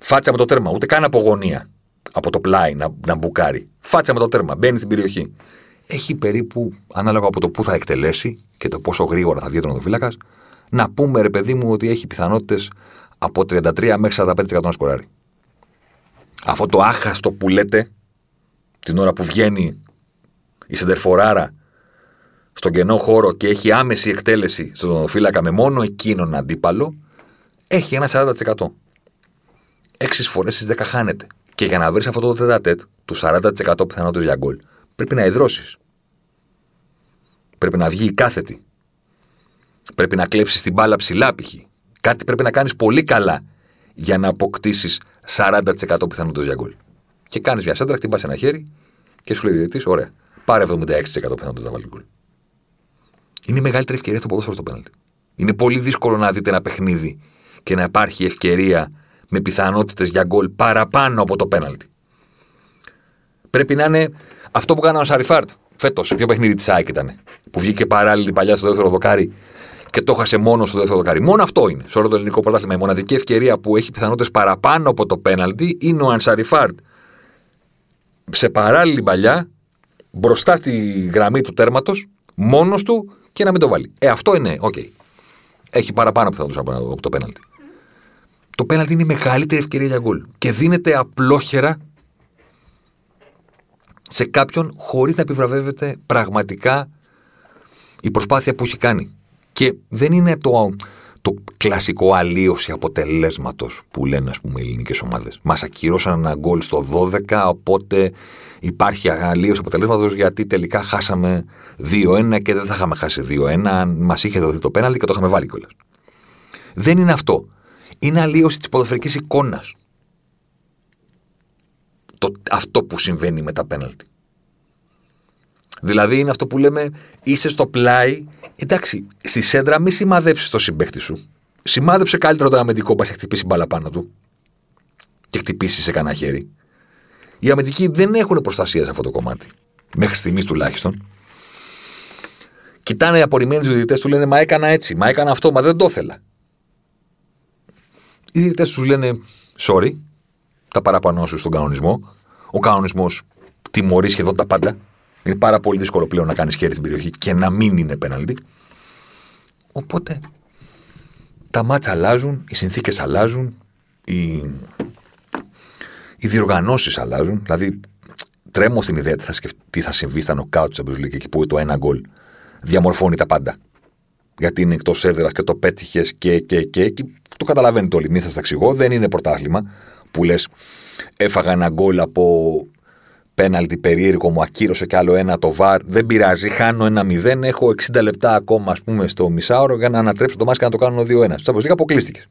Speaker 2: Φάτσα με το τέρμα, ούτε καν από γωνία. Από το πλάι να, να μπουκάρει. Φάτσα με το τέρμα, μπαίνει στην περιοχή. Έχει περίπου, ανάλογα από το πού θα εκτελέσει και το πόσο γρήγορα θα βγει τον οδοφύλακα, να πούμε ρε παιδί μου ότι έχει πιθανότητες από 33 μέχρι 45% να σκοράρει. Αυτό το άχαστο που λέτε την ώρα που βγαίνει η σεντερφοράρα στον κενό χώρο και έχει άμεση εκτέλεση στον οδοφύλακα με μόνο εκείνον αντίπαλο, έχει ένα 40%. Έξι φορές στις 10 χάνεται. Και για να βρεις αυτό το τετατέτ, του 40% πιθανότητες για γκολ, πρέπει να υδρώσεις. Πρέπει να βγει η κάθετη. Πρέπει να κλέψεις την μπάλα ψηλά, π.χ. Κάτι πρέπει να κάνεις πολύ καλά για να αποκτήσεις 40% πιθανότητες για γκολ. Και κάνεις μια σέντρα, χτυπάς ένα χέρι και σου λέει διαιτητής, ωραία. Πάρε 76% πιθανότητες να βάλει γκολ. Είναι η μεγαλύτερη ευκαιρία στο ποδόσφαιρο στο πέναλτι. Είναι πολύ δύσκολο να δείτε ένα παιχνίδι και να υπάρχει ευκαιρία με πιθανότητες για γκολ παραπάνω από το πέναλτι. Πρέπει να είναι αυτό που κάνανε ο Ανσαριφάρντ φέτος, σε ποιο παιχνίδι της ΑΕΚ ήταν. Που βγήκε παράλληλη μπαλιά στο δεύτερο δοκάρι και το 'χασε μόνος στο δεύτερο δοκάρι. Μόνο αυτό είναι. Σε όλο το ελληνικό πρωτάθλημα. Η μοναδική ευκαιρία που έχει πιθανότητες παραπάνω από το πέναλτι είναι ο Ανσαριφάρντ σε παράλληλη μπαλιά μπροστά στη γραμμή του τέρματος, μόνος του και να μην το βάλει. Ε, αυτό είναι, OK. Okay. Έχει παραπάνω πιθανότητες από το πέναλτι. Το πέναλτι είναι η μεγαλύτερη ευκαιρία για γκολ. Και δίνεται απλόχερα σε κάποιον χωρίς να επιβραβεύεται πραγματικά η προσπάθεια που έχει κάνει. Και δεν είναι το, το κλασικό αλλίωση αποτελέσματος που λένε ας πούμε, οι ελληνικές ομάδες. Μας ακυρώσαν ένα γκολ στο 12, οπότε υπάρχει αλλίωση αποτελέσματος γιατί τελικά χάσαμε 2-1 και δεν θα είχαμε χάσει 2-1 αν μας είχε δοθεί το πέναλτι και το είχαμε βάλει κιόλας. Δεν είναι αυτό. Είναι αλλίωση της ποδοσφαιρικής εικόνας. Αυτό που συμβαίνει με τα πέναλτι. Δηλαδή είναι αυτό που λέμε είσαι στο πλάι. Εντάξει, στη σέντρα μη σημαδέψεις το συμπέχτη σου. Σημάδεψε καλύτερο το αμυντικό που χτυπήσει μπάλα πάνω του και χτυπήσει σε κανένα χέρι. Οι αμυντικοί δεν έχουν προστασία σε αυτό το κομμάτι. Μέχρι στιγμής τουλάχιστον. Κοιτάνε οι απορριμμένοι τους διαιτητές του λένε Μα έκανα έτσι, μα έκανα αυτό, μα δεν το ήθελα. Οι διαιτητές τους λένε Sorry, τα παραπάνω σου στον κανονισμό. Ο κανονισμός τιμωρεί σχεδόν τα πάντα. Είναι πάρα πολύ δύσκολο πλέον να κάνεις χέρι στην περιοχή και να μην είναι πέναλτι. Οπότε τα μάτσα αλλάζουν, οι συνθήκες αλλάζουν, οι, οι διοργανώσεις αλλάζουν. Δηλαδή, τρέμω στην ιδέα τι θα, σκεφ... τι θα συμβεί στα νοκάουτ της Champions League εκεί που το ένα γκολ διαμορφώνει τα πάντα. Γιατί είναι εκτός έδρας και το πέτυχες και, και, και, και. Το καταλαβαίνετε όλοι. Μην σας τα εξηγώ. Δεν είναι πρωτάθλημα που λες έφαγα ένα γκολ από πέναλτι περίεργο, μου ακύρωσε κι άλλο ένα το βαρ. Δεν πειράζει, χάνω ένα 0. Έχω 60 λεπτά ακόμα, ας πούμε, στο μισάωρο για να ανατρέψω το μάσκι και να το κάνω 2-1. Στο λίγα αποκλείστηκες.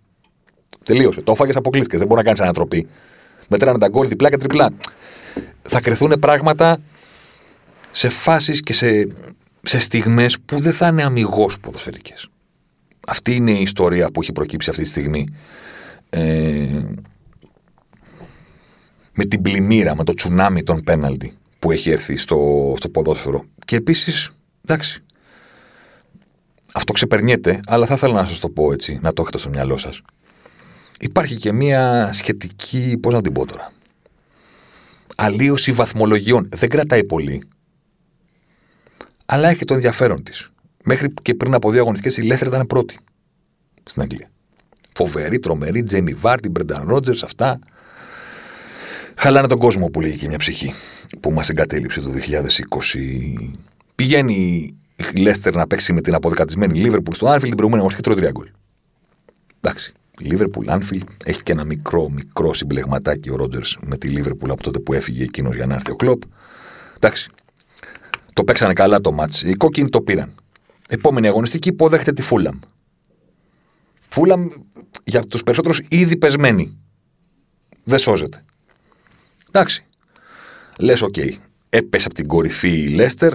Speaker 2: Τελείωσε. Το έφαγες, αποκλείστηκες. Δεν μπορεί να κάνεις ανατροπή. Μετράνε τα γκολ διπλά και τριπλά. Θα κρυθούν πράγματα σε φάσεις και σε, σε στιγμές που δεν θα είναι αμυγός ποδοσφαιρικές. Αυτή είναι η ιστορία που έχει προκύψει αυτή τη στιγμή. Ε, με την πλημμύρα, με το τσουνάμι των πέναλτι που έχει έρθει στο, στο ποδόσφαιρο. Και επίσης, εντάξει, αυτό ξεπερνιέται, αλλά θα ήθελα να σας το πω έτσι, να το έχετε στο μυαλό σας. Υπάρχει και μία σχετική, πώς να την πω τώρα, αλλίωση βαθμολογιών. Δεν κρατάει πολύ, αλλά έχει το ενδιαφέρον της. Μέχρι και πριν από δύο αγωνιστικές η Λέστερ ήταν πρώτη στην Αγγλία. Φοβερή, τρομερή, Τζέμι Βάρτι, Μπρένταν Ρότζερς, αυτά. Χαλάνε τον κόσμο που λέγει και μια ψυχή που μας εγκατέλειψε το 2020. Πηγαίνει η Λέστερ να παίξει με την αποδεκατισμένη Λίβερπουλ στο Άνφιλ την προηγούμενη αγωνιστική τρώει τρία Εντάξει. Λίβερπουλ, Άνφιλ, έχει και ένα μικρό, μικρό συμπλεγματάκι ο Ρότζερ με τη Λίβερπουλ από τότε που έφυγε εκείνος για να έρθει ο Κλοπ. Εντάξει. Το παίξανε καλά το μάτς. Οι κόκκινοι το πήραν. Επόμενη αγωνιστική υπόδεχεται τη Φούλαμ. Φούλαμ για τους περισσότερους ήδη πεσμένη. Δεν σώζεται. Εντάξει. Λες, OK. Okay. Έπεσε από την κορυφή η Λέστερ,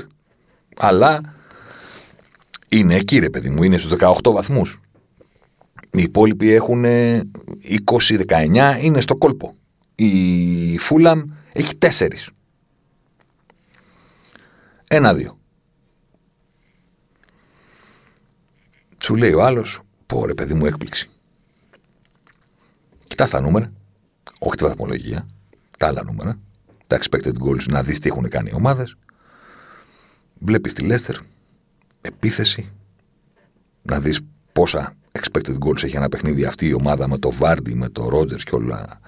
Speaker 2: αλλά είναι εκεί, ρε παιδί μου. Είναι στους 18 βαθμούς. Οι υπόλοιποι έχουν 20-19, είναι στο κόλπο. Η Φούλαμ έχει 4. Ένα-δύο. Σου λέει ο άλλος, πω ρε παιδί μου έκπληξη. Κοιτά τα νούμερα, όχι τη βαθμολογία, τα άλλα νούμερα, τα expected goals, να δεις τι έχουν κάνει οι ομάδες. Βλέπεις τη Λέστερ, επίθεση, να δεις πόσα expected goals έχει ένα παιχνίδι αυτή η ομάδα με το Βάρντι, με το Ρότζερς και όλα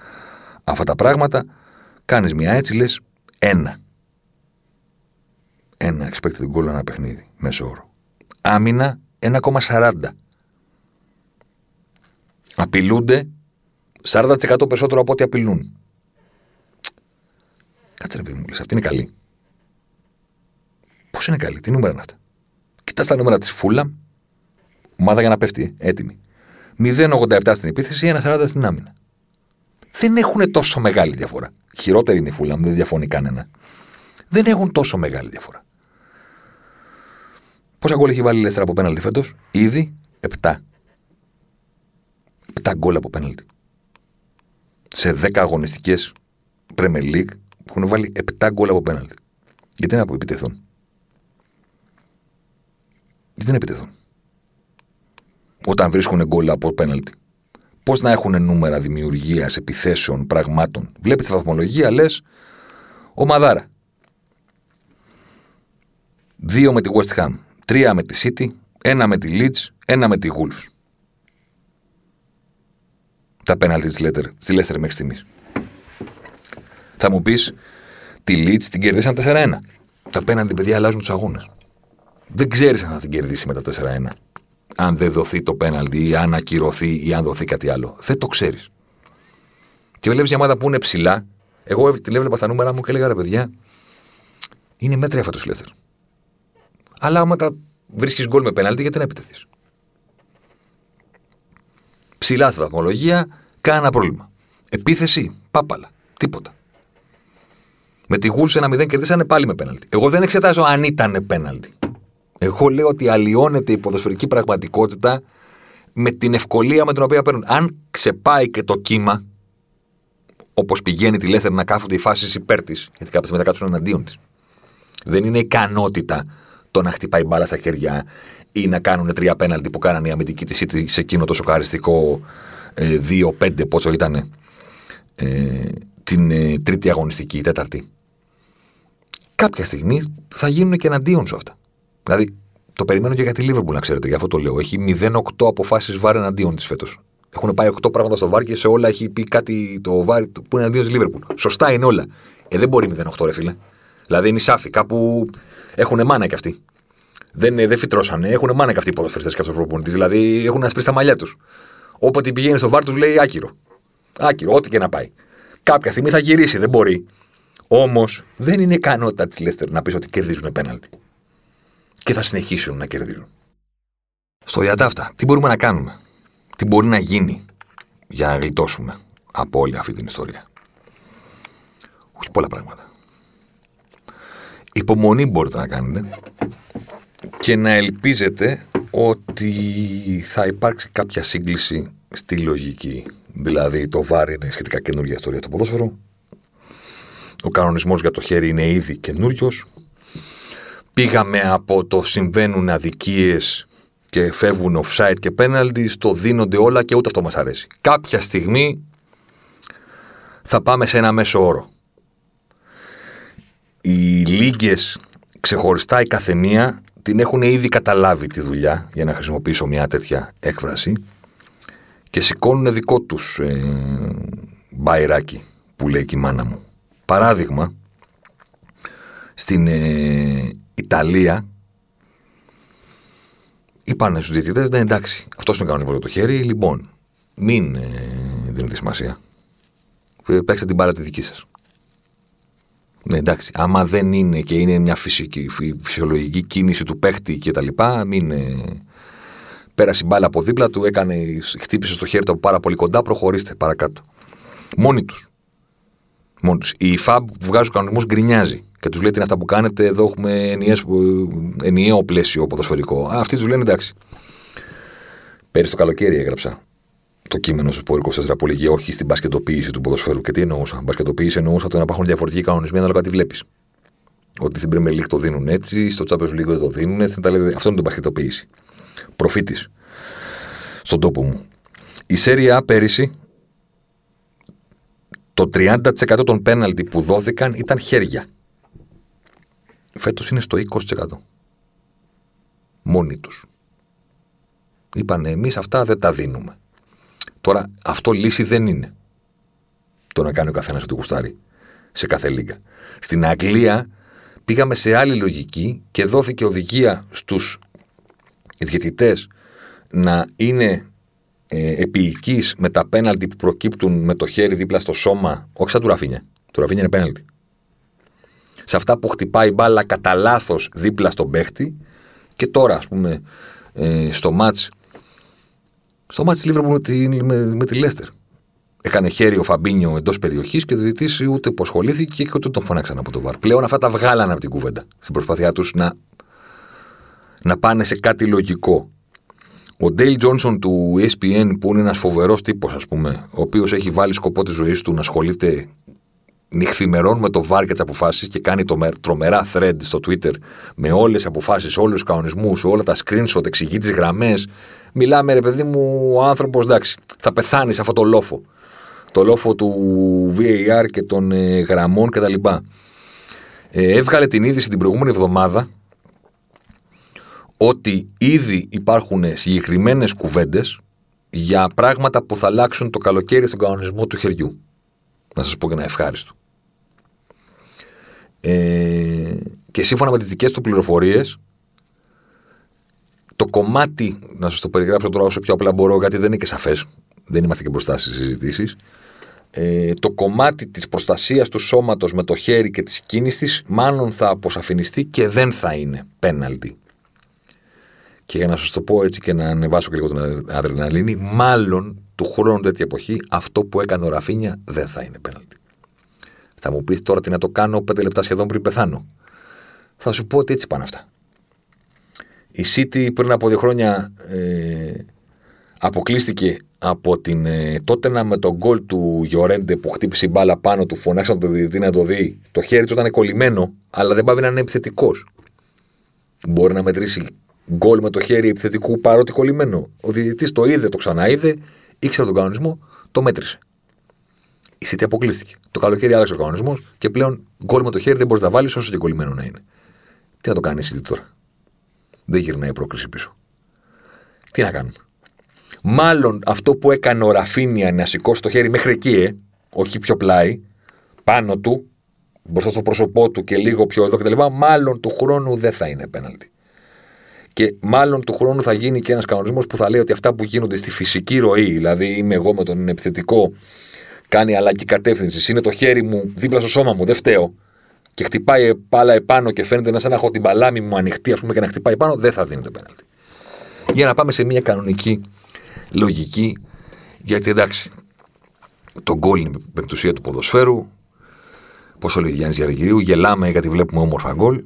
Speaker 2: αυτά τα πράγματα. Κάνεις μια έτσι, λες ένα. Ένα expected goal ένα παιχνίδι, μέσω όρο. Άμυνα 1,40. Απειλούνται 40% περισσότερο από ό,τι απειλούν. Κάτσε ρε παιδί μου, λες, αυτή είναι καλή. Πώς είναι καλή, τι νούμερα είναι αυτά; Κοιτάς τα νούμερα της Φούλα, ομάδα για να πέφτει, έτοιμη. 0,87 στην επίθεση, 1,40 στην άμυνα. Δεν έχουν τόσο μεγάλη διαφορά. Χειρότερη είναι η Φούλα, δεν διαφωνεί κανένα. Δεν έχουν τόσο μεγάλη διαφορά. Πόσα γκολ έχει βάλει η Λέστρα από πέναλτι φέτος, ήδη 7. 7 γκολ από πέναλτι. Σε 10 αγωνιστικές Premier League έχουν βάλει 7 γκολ από πέναλτι. Γιατί να επιτεθούν; Γιατί να επιτεθούν; Όταν βρίσκουν γκολ από πέναλτι. Πώς να έχουν νούμερα δημιουργίας, επιθέσεων, πραγμάτων; Βλέπεις τη βαθμολογία, λες, ομαδάρα. Δύο με τη West Ham, τρία με τη City, ένα με τη Leeds, ένα με τη Wolves. Τα πέναλτι της Leicester μέχρι στιγμής. Θα μου πεις, τη Leeds την κερδίσαν 4-1. Τα πέναλτι, παιδιά, αλλάζουν τους αγώνες. Δεν ξέρεις αν θα την κερδίσει με τα 4-1. Αν δεν δοθεί το πέναλτι ή αν ακυρωθεί ή αν δοθεί κάτι άλλο. Δεν το ξέρεις. Και βλέπεις μια ομάδα που είναι ψηλά. Εγώ τη έβλεπα στα νούμερα μου και έλεγα ρε παιδιά, είναι μέτρια φέτος Λέστερ. Αλλά άμα τα βρίσκεις γκολ με πέναλτι, γιατί να επιτεθείς; Ψηλά στη βαθμολογία, κάνα πρόβλημα. Επίθεση, πάπαλα. Τίποτα. Με τη Γούλς ένα 0 κερδίσανε πάλι με πέναλτι. Εγώ δεν εξετάζω αν ήταν πέναλτι. Εγώ λέω ότι αλλοιώνεται η ποδοσφαιρική πραγματικότητα με την ευκολία με την οποία παίρνουν. Αν ξεπάει και το κύμα, όπως πηγαίνει τη Λέστερ να κάθονται οι φάσεις υπέρ της, γιατί κάποιε μετά κάτσουν εναντίον της. Δεν είναι ικανότητα το να χτυπάει μπάλα στα χέρια ή να κάνουν τρία πέναλτι που κάνανε η αμυντική της City σε εκείνο το σοκαριστικό 2-5 ε, πόσο ήταν ε, την ε, τρίτη αγωνιστική, η τέταρτη. Κάποια στιγμή θα γίνουν και εναντίον σου αυτά. Δηλαδή, το περιμένω και για τη Λίβερπουλ, να ξέρετε, γι' αυτό το λέω. Έχει 0-8 αποφάσεις βάρ εναντίον της φέτος. Έχουν πάει 8 πράγματα στο βάρ και σε όλα έχει πει κάτι το βάρ που είναι εναντίον της Λίβερπουλ. Σωστά είναι όλα. Ε, δεν μπορεί 0-8, ρε φίλε. Δηλαδή είναι σάφι, κάπου έχουν μάνα κι αυτοί. Δεν, δεν φυτρώσανε, έχουν μάνα κι αυτοί οι ποδοσφαιριστές και αυτό προπονητή. Δηλαδή έχουν ασπίσει τα μαλλιά τους. Όποτε πηγαίνει στο βάρ τους λέει άκυρο. Άκυρο, ό,τι και να πάει. Κάποια στιγμή θα γυρίσει, δεν μπορεί. Όμως δεν είναι ικανότητα της Λέστερ να πεις ότι κερδίζουν πέναλτι. Και θα συνεχίσουν να κερδίζουν. Στο διατάφτα, τι μπορούμε να κάνουμε; Τι μπορεί να γίνει για να γλιτώσουμε από όλη αυτή την ιστορία; Όχι πολλά πράγματα. Υπομονή μπορείτε να κάνετε και να ελπίζετε ότι θα υπάρξει κάποια σύγκληση στη λογική. Δηλαδή το βάρη είναι σχετικά καινούργια ιστορία στο ποδόσφαιρο. Ο κανονισμός για το χέρι είναι ήδη καινούριος. Πήγαμε από το συμβαίνουν αδικίες και φεύγουν offside και penalty στο δίνονται όλα και ούτε αυτό μας αρέσει. Κάποια στιγμή θα πάμε σε ένα μέσο όρο. Οι λίγες ξεχωριστά η καθεμία την έχουν ήδη καταλάβει τη δουλειά, για να χρησιμοποιήσω μια τέτοια έκφραση, και σηκώνουν δικό τους ε, μπαϊράκι, που λέει και η μάνα μου. Παράδειγμα, στην ε, Ιταλία είπαν στους διαιτητές, ναι εντάξει, αυτός είναι ο κανονισμός για το χέρι, λοιπόν, μην ε, δίνετε σημασία. Ε, παίξτε την μπάλα τη δική σας. Ναι, εντάξει. Άμα δεν είναι και είναι μια φυσική, φυσιολογική κίνηση του παίχτη και τα λοιπά, μην. Ε, πέρασε η μπάλα από δίπλα του, έκανε, χτύπησε στο χέρι του από πάρα πολύ κοντά, προχωρήστε παρακάτω. Μόνοι τους. Μόνοι τους. Η ΦΑΜ που βγάζει τους κανονισμούς γκρινιάζει και τους λέει τι είναι αυτά που κάνετε, εδώ έχουμε ενιαίες, ενιαίο πλαίσιο ποδοσφαιρικό. Α, αυτοί τους λένε εντάξει. Πέρυσι το καλοκαίρι έγραψα το κείμενο στο Σπόρ 24 που λέγει όχι στην μπασκετοποίηση του ποδοσφαίρου. Και τι εννοούσα; Μπασκετοποίηση εννοούσα το να υπάρχουν διαφορετικοί κανονισμοί ανάλογα τι βλέπεις. Ότι στην Premier League το δίνουν έτσι, στο Champions League δεν το δίνουν. Αυτό είναι το μπασκετοποίηση. Προφήτης. Στον τόπο μου. Η Serie A πέρυσι το 30% των πέναλτι που δόθηκαν ήταν χέρια. Φέτος είναι στο 20%. Μόνοι τους. Είπανε εμείς αυτά δεν τα δίνουμε. Τώρα, αυτό λύση δεν είναι. Το να κάνει ο καθένας ό,τι γουστάρει σε κάθε λίγα. Στην Αγγλία πήγαμε σε άλλη λογική και δόθηκε οδηγία στους διαιτητές να είναι ε, με τα πέναλτι που προκύπτουν με το χέρι δίπλα στο σώμα, όχι σαν του Ραφίνια. Του Ραφίνια είναι πέναλτι. Σε αυτά που χτυπάει μπάλα κατά λάθος δίπλα στον παίχτη και τώρα, ας πούμε, ε, στο μάτς στο μάτι της Λίβερπουλ με, τη, με, με τη Λέστερ. Έκανε χέρι ο Φαμπίνιο εντός περιοχής και ο διαιτητής ούτε υποσχολήθηκε και ούτε τον φωνάξαν από το βαρ. Πλέον αυτά τα βγάλανε από την κουβέντα στην προσπάθειά τους να, να πάνε σε κάτι λογικό. Ο Ντέιλ Τζόνσον του ESPN, που είναι ένας φοβερός τύπος, ας πούμε, ο οποίος έχει βάλει σκοπό της ζωής του να ασχολείται νυχθημερών με το βάρ και τις αποφάσεις και κάνει το τρομερά thread στο Twitter με όλες τις αποφάσεις, όλους τους κανονισμούς, όλα τα screenshot, εξηγεί τις γραμμές. Μιλάμε, ρε παιδί μου, ο άνθρωπος, εντάξει, θα πεθάνει σε αυτό το λόφο. Το λόφο του VAR και των ε, γραμμών κτλ. Ε, έβγαλε την είδηση την προηγούμενη εβδομάδα ότι ήδη υπάρχουν συγκεκριμένες κουβέντες για πράγματα που θα αλλάξουν το καλοκαίρι στον κανονισμό του χεριού. Να σας πω και ένα ευχάριστο. Ε, και σύμφωνα με τις δικές του πληροφορίες, το κομμάτι, να σας το περιγράψω τώρα όσο πιο απλά μπορώ, γιατί δεν είναι και σαφές, δεν είμαστε και μπροστά στις συζητήσεις. Ε, το κομμάτι της προστασίας του σώματος με το χέρι και της κίνησης μάλλον θα αποσαφινιστεί και δεν θα είναι πέναλτι. Και για να σας το πω έτσι και να ανεβάσω και λίγο την αδρεναλίνη, μάλλον του χρόνου τέτοια εποχή αυτό που έκανε ο Ραφίνια δεν θα είναι πέναλτι. Θα μου πεις τώρα τι να το κάνω πέντε λεπτά σχεδόν πριν πεθάνω. Θα σου πω ότι έτσι πάνε αυτά. Η City πριν από δύο χρόνια ε, αποκλείστηκε από την ε, Τότενα με τον γκολ του Γιορέντε που χτύπησε η μπάλα πάνω του, φωνάξαν τον διαιτητή να το δει. Το χέρι του ήταν κολλημένο, αλλά δεν πάει να είναι επιθετικός. Μπορεί να μετρήσει γκολ με το χέρι επιθετικού παρότι κολλημένο. Ο διαιτητής το είδε, το ξαναείδε, ήξερε τον κανονισμό, το μέτρησε. Η City αποκλείστηκε. Το καλοκαίρι άλλαξε ο κανονισμός και πλέον γκολ με το χέρι δεν μπορείς να βάλεις όσο και κολλημένο να είναι. Τι να το κάνει η City τώρα; Δεν γυρνάει η πρόκληση πίσω. Τι να κάνουν. Μάλλον αυτό που έκανε ο Ραφίνια να σηκώσει το χέρι μέχρι εκεί, ε, όχι πιο πλάι, πάνω του, μπροστά στο πρόσωπό του και λίγο πιο εδώ κτλ. Μάλλον του χρόνου δεν θα είναι πέναλτι. Και μάλλον του χρόνου θα γίνει και ένας κανονισμός που θα λέει ότι αυτά που γίνονται στη φυσική ροή, δηλαδή είμαι εγώ με τον επιθετικό, κάνει αλλαγή κατεύθυνσης, είναι το χέρι μου δίπλα στο σώμα μου, δεν φταίω. και χτυπάει πάλα επάνω και φαίνεται να σαν να έχω την παλάμη μου ανοιχτή, ας πούμε, και να χτυπάει πάνω, δεν θα δίνεται πέναλτι. Για να πάμε σε μια κανονική λογική, γιατί εντάξει, το γκολ είναι η πεμπτουσία του ποδοσφαίρου. Πόσο λέει ο Γιάννη Γιαργυρίου, γελάμε γιατί βλέπουμε όμορφα γκολ.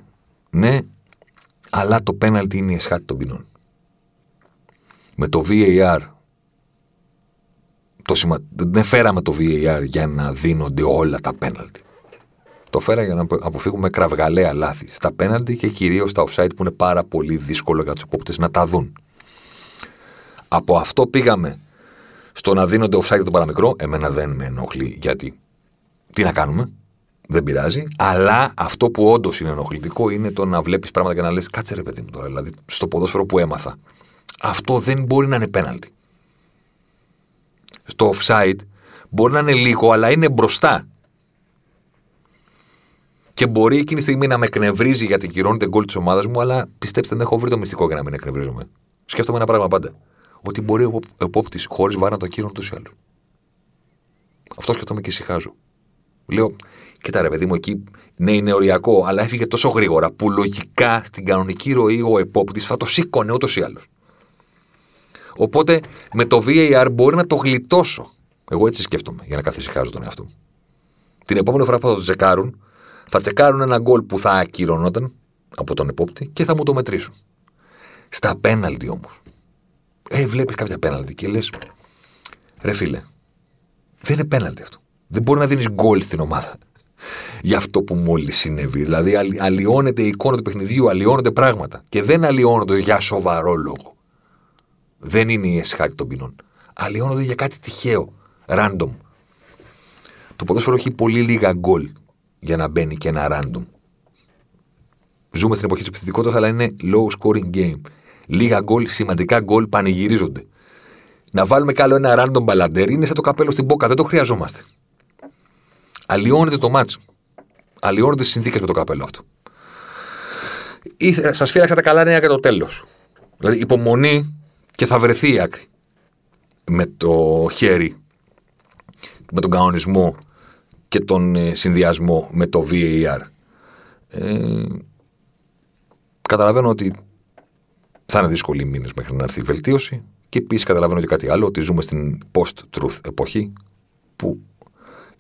Speaker 2: Ναι, αλλά το πέναλτι είναι η εσχάτη των ποινών. Με το VAR, το σημα... δεν φέραμε το VAR για να δίνονται όλα τα πέναλτι. Το φέρα για να αποφύγουμε κραυγαλαία λάθη στα πέναλτι και κυρίως στα offside που είναι πάρα πολύ δύσκολο για τους υπόπτε να τα δουν. Από αυτό πήγαμε στο να δίνονται offside το παραμικρό. Εμένα δεν με ενοχλεί γιατί τι να κάνουμε, δεν πειράζει. Αλλά αυτό που όντως είναι ενοχλητικό είναι το να βλέπεις πράγματα και να λες: Κάτσε ρε παιδί μου τώρα. Δηλαδή, στο ποδόσφαιρο που έμαθα. Αυτό δεν μπορεί να είναι πέναλτι. Στο offside μπορεί να είναι λίγο, αλλά είναι μπροστά. Και μπορεί εκείνη τη στιγμή να με εκνευρίζει γιατί κυρώνεται γκολ της ομάδας μου, αλλά πιστέψτε, δεν έχω βρει το μυστικό για να μην εκνευρίζομαι. Σκέφτομαι ένα πράγμα πάντα. Ότι μπορεί ο επόπτης χωρίς βάρα να το ακύρωνε ούτως ή άλλως. Αυτό σκέφτομαι και ησυχάζω. Λέω, κοίτα ρε παιδί μου, εκεί ναι, είναι οριακό, αλλά έφυγε τόσο γρήγορα που λογικά στην κανονική ροή ο επόπτης θα το σήκωνε ούτως ή άλλως. Οπότε με το VAR μπορεί να το γλιτώσω. Εγώ έτσι σκέφτομαι για να καθησυχάζω τον εαυτό μου. Την επόμενη φορά που θα το τσεκάρουν, θα τσεκάρουν ένα γκολ που θα ακυρωνόταν από τον επόπτη και θα μου το μετρήσουν. Στα πέναλτι όμως. Ε, βλέπεις κάποια πέναλτι και λες. Ρε φίλε, δεν είναι πέναλτι αυτό. Δεν μπορεί να δίνεις γκολ στην ομάδα για αυτό που μόλις συνέβη. Δηλαδή, αλλοιώνεται η εικόνα του παιχνιδιού, αλλοιώνονται πράγματα. Και δεν αλλοιώνονται για σοβαρό λόγο. Δεν είναι η εσχάτη των ποινών. Αλλοιώνονται για κάτι τυχαίο, random. Το ποδόσφαιρο έχει πολύ λίγα γκολ για να μπαίνει και ένα random. Ζούμε στην εποχή της επιθετικότητας, αλλά είναι low scoring game. Λίγα γκολ, σημαντικά γκολ πανηγυρίζονται. Να βάλουμε καλό ένα random μπαλαντέρ είναι σαν το καπέλο στην μπόκα. Δεν το χρειαζόμαστε. Αλλοιώνεται το μάτσο. Αλλοιώνονται τι συνθήκες με το καπέλο αυτό. Σας φύλαξα τα καλά νέα για το τέλος. Δηλαδή υπομονή και θα βρεθεί η άκρη. Με το χέρι, με τον κανονισμό και τον ε, συνδυασμό με το VAR. Ε, καταλαβαίνω ότι θα είναι δύσκολοι μήνες μέχρι να έρθει η βελτίωση και επίσης καταλαβαίνω και κάτι άλλο, ότι ζούμε στην post-truth εποχή που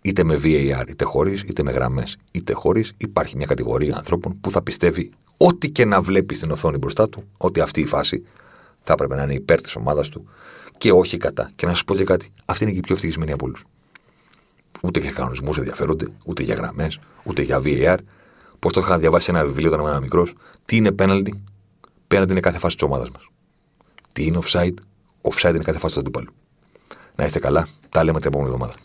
Speaker 2: είτε με VAR, είτε χωρίς, είτε με γραμμές, είτε χωρίς, υπάρχει μια κατηγορία ανθρώπων που θα πιστεύει ό,τι και να βλέπει στην οθόνη μπροστά του, ότι αυτή η φάση θα έπρεπε να είναι υπέρ της ομάδας του και όχι κατά. Και να σας πω και κάτι, αυτή είναι και η πιο ευτυχισμένη από όλους. Ούτε για κανονισμούς ενδιαφέρονται, ούτε για γραμμές, ούτε για VAR. Πώς το είχα διαβάσει σε ένα βιβλίο όταν ήμουν μικρός, τι είναι penalty, penalty είναι κάθε φάση της ομάδας μας. Τι είναι offside, offside είναι κάθε φάση του αντίπαλου. Να είστε καλά, τα λέμε την επόμενη εβδομάδα.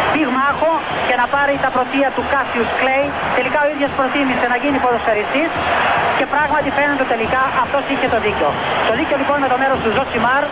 Speaker 1: πυγμάχο και να πάρει τα πρωτεία του Κάσιους Κλέη. Τελικά ο ίδιος προτίμησε να γίνει ποδοσφαιριστής και πράγματι φαίνεται τελικά αυτός είχε το δίκιο. Το δίκιο λοιπόν με το μέρος του Ζωσιμάρ